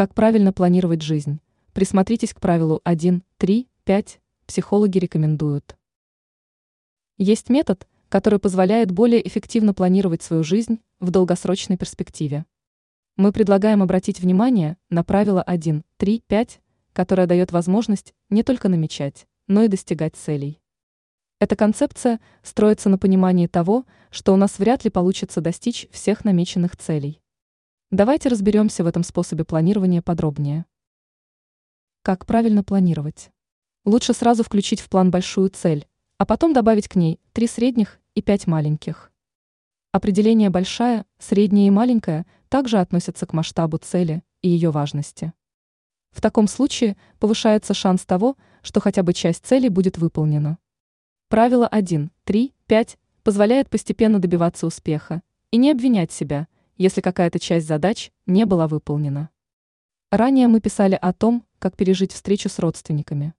Как правильно планировать жизнь? Присмотритесь к правилу 1, 3, 5, психологи рекомендуют. Есть метод, который позволяет более эффективно планировать свою жизнь в долгосрочной перспективе. Мы предлагаем обратить внимание на правило 1, 3, 5, которое дает возможность не только намечать, но и достигать целей. Эта концепция строится на понимании того, что у нас вряд ли получится достичь всех намеченных целей. Давайте разберемся в этом способе планирования подробнее. Как правильно планировать? Лучше сразу включить в план большую цель, а потом добавить к ней три средних и пять маленьких. Определение «большая», «средняя» и «маленькая» также относятся к масштабу цели и ее важности. В таком случае повышается шанс того, что хотя бы часть цели будет выполнена. Правило 1, 3, 5 позволяет постепенно добиваться успеха и не обвинять себя – если какая-то часть задач не была выполнена. Ранее мы писали о том, как пережить встречу с родственниками.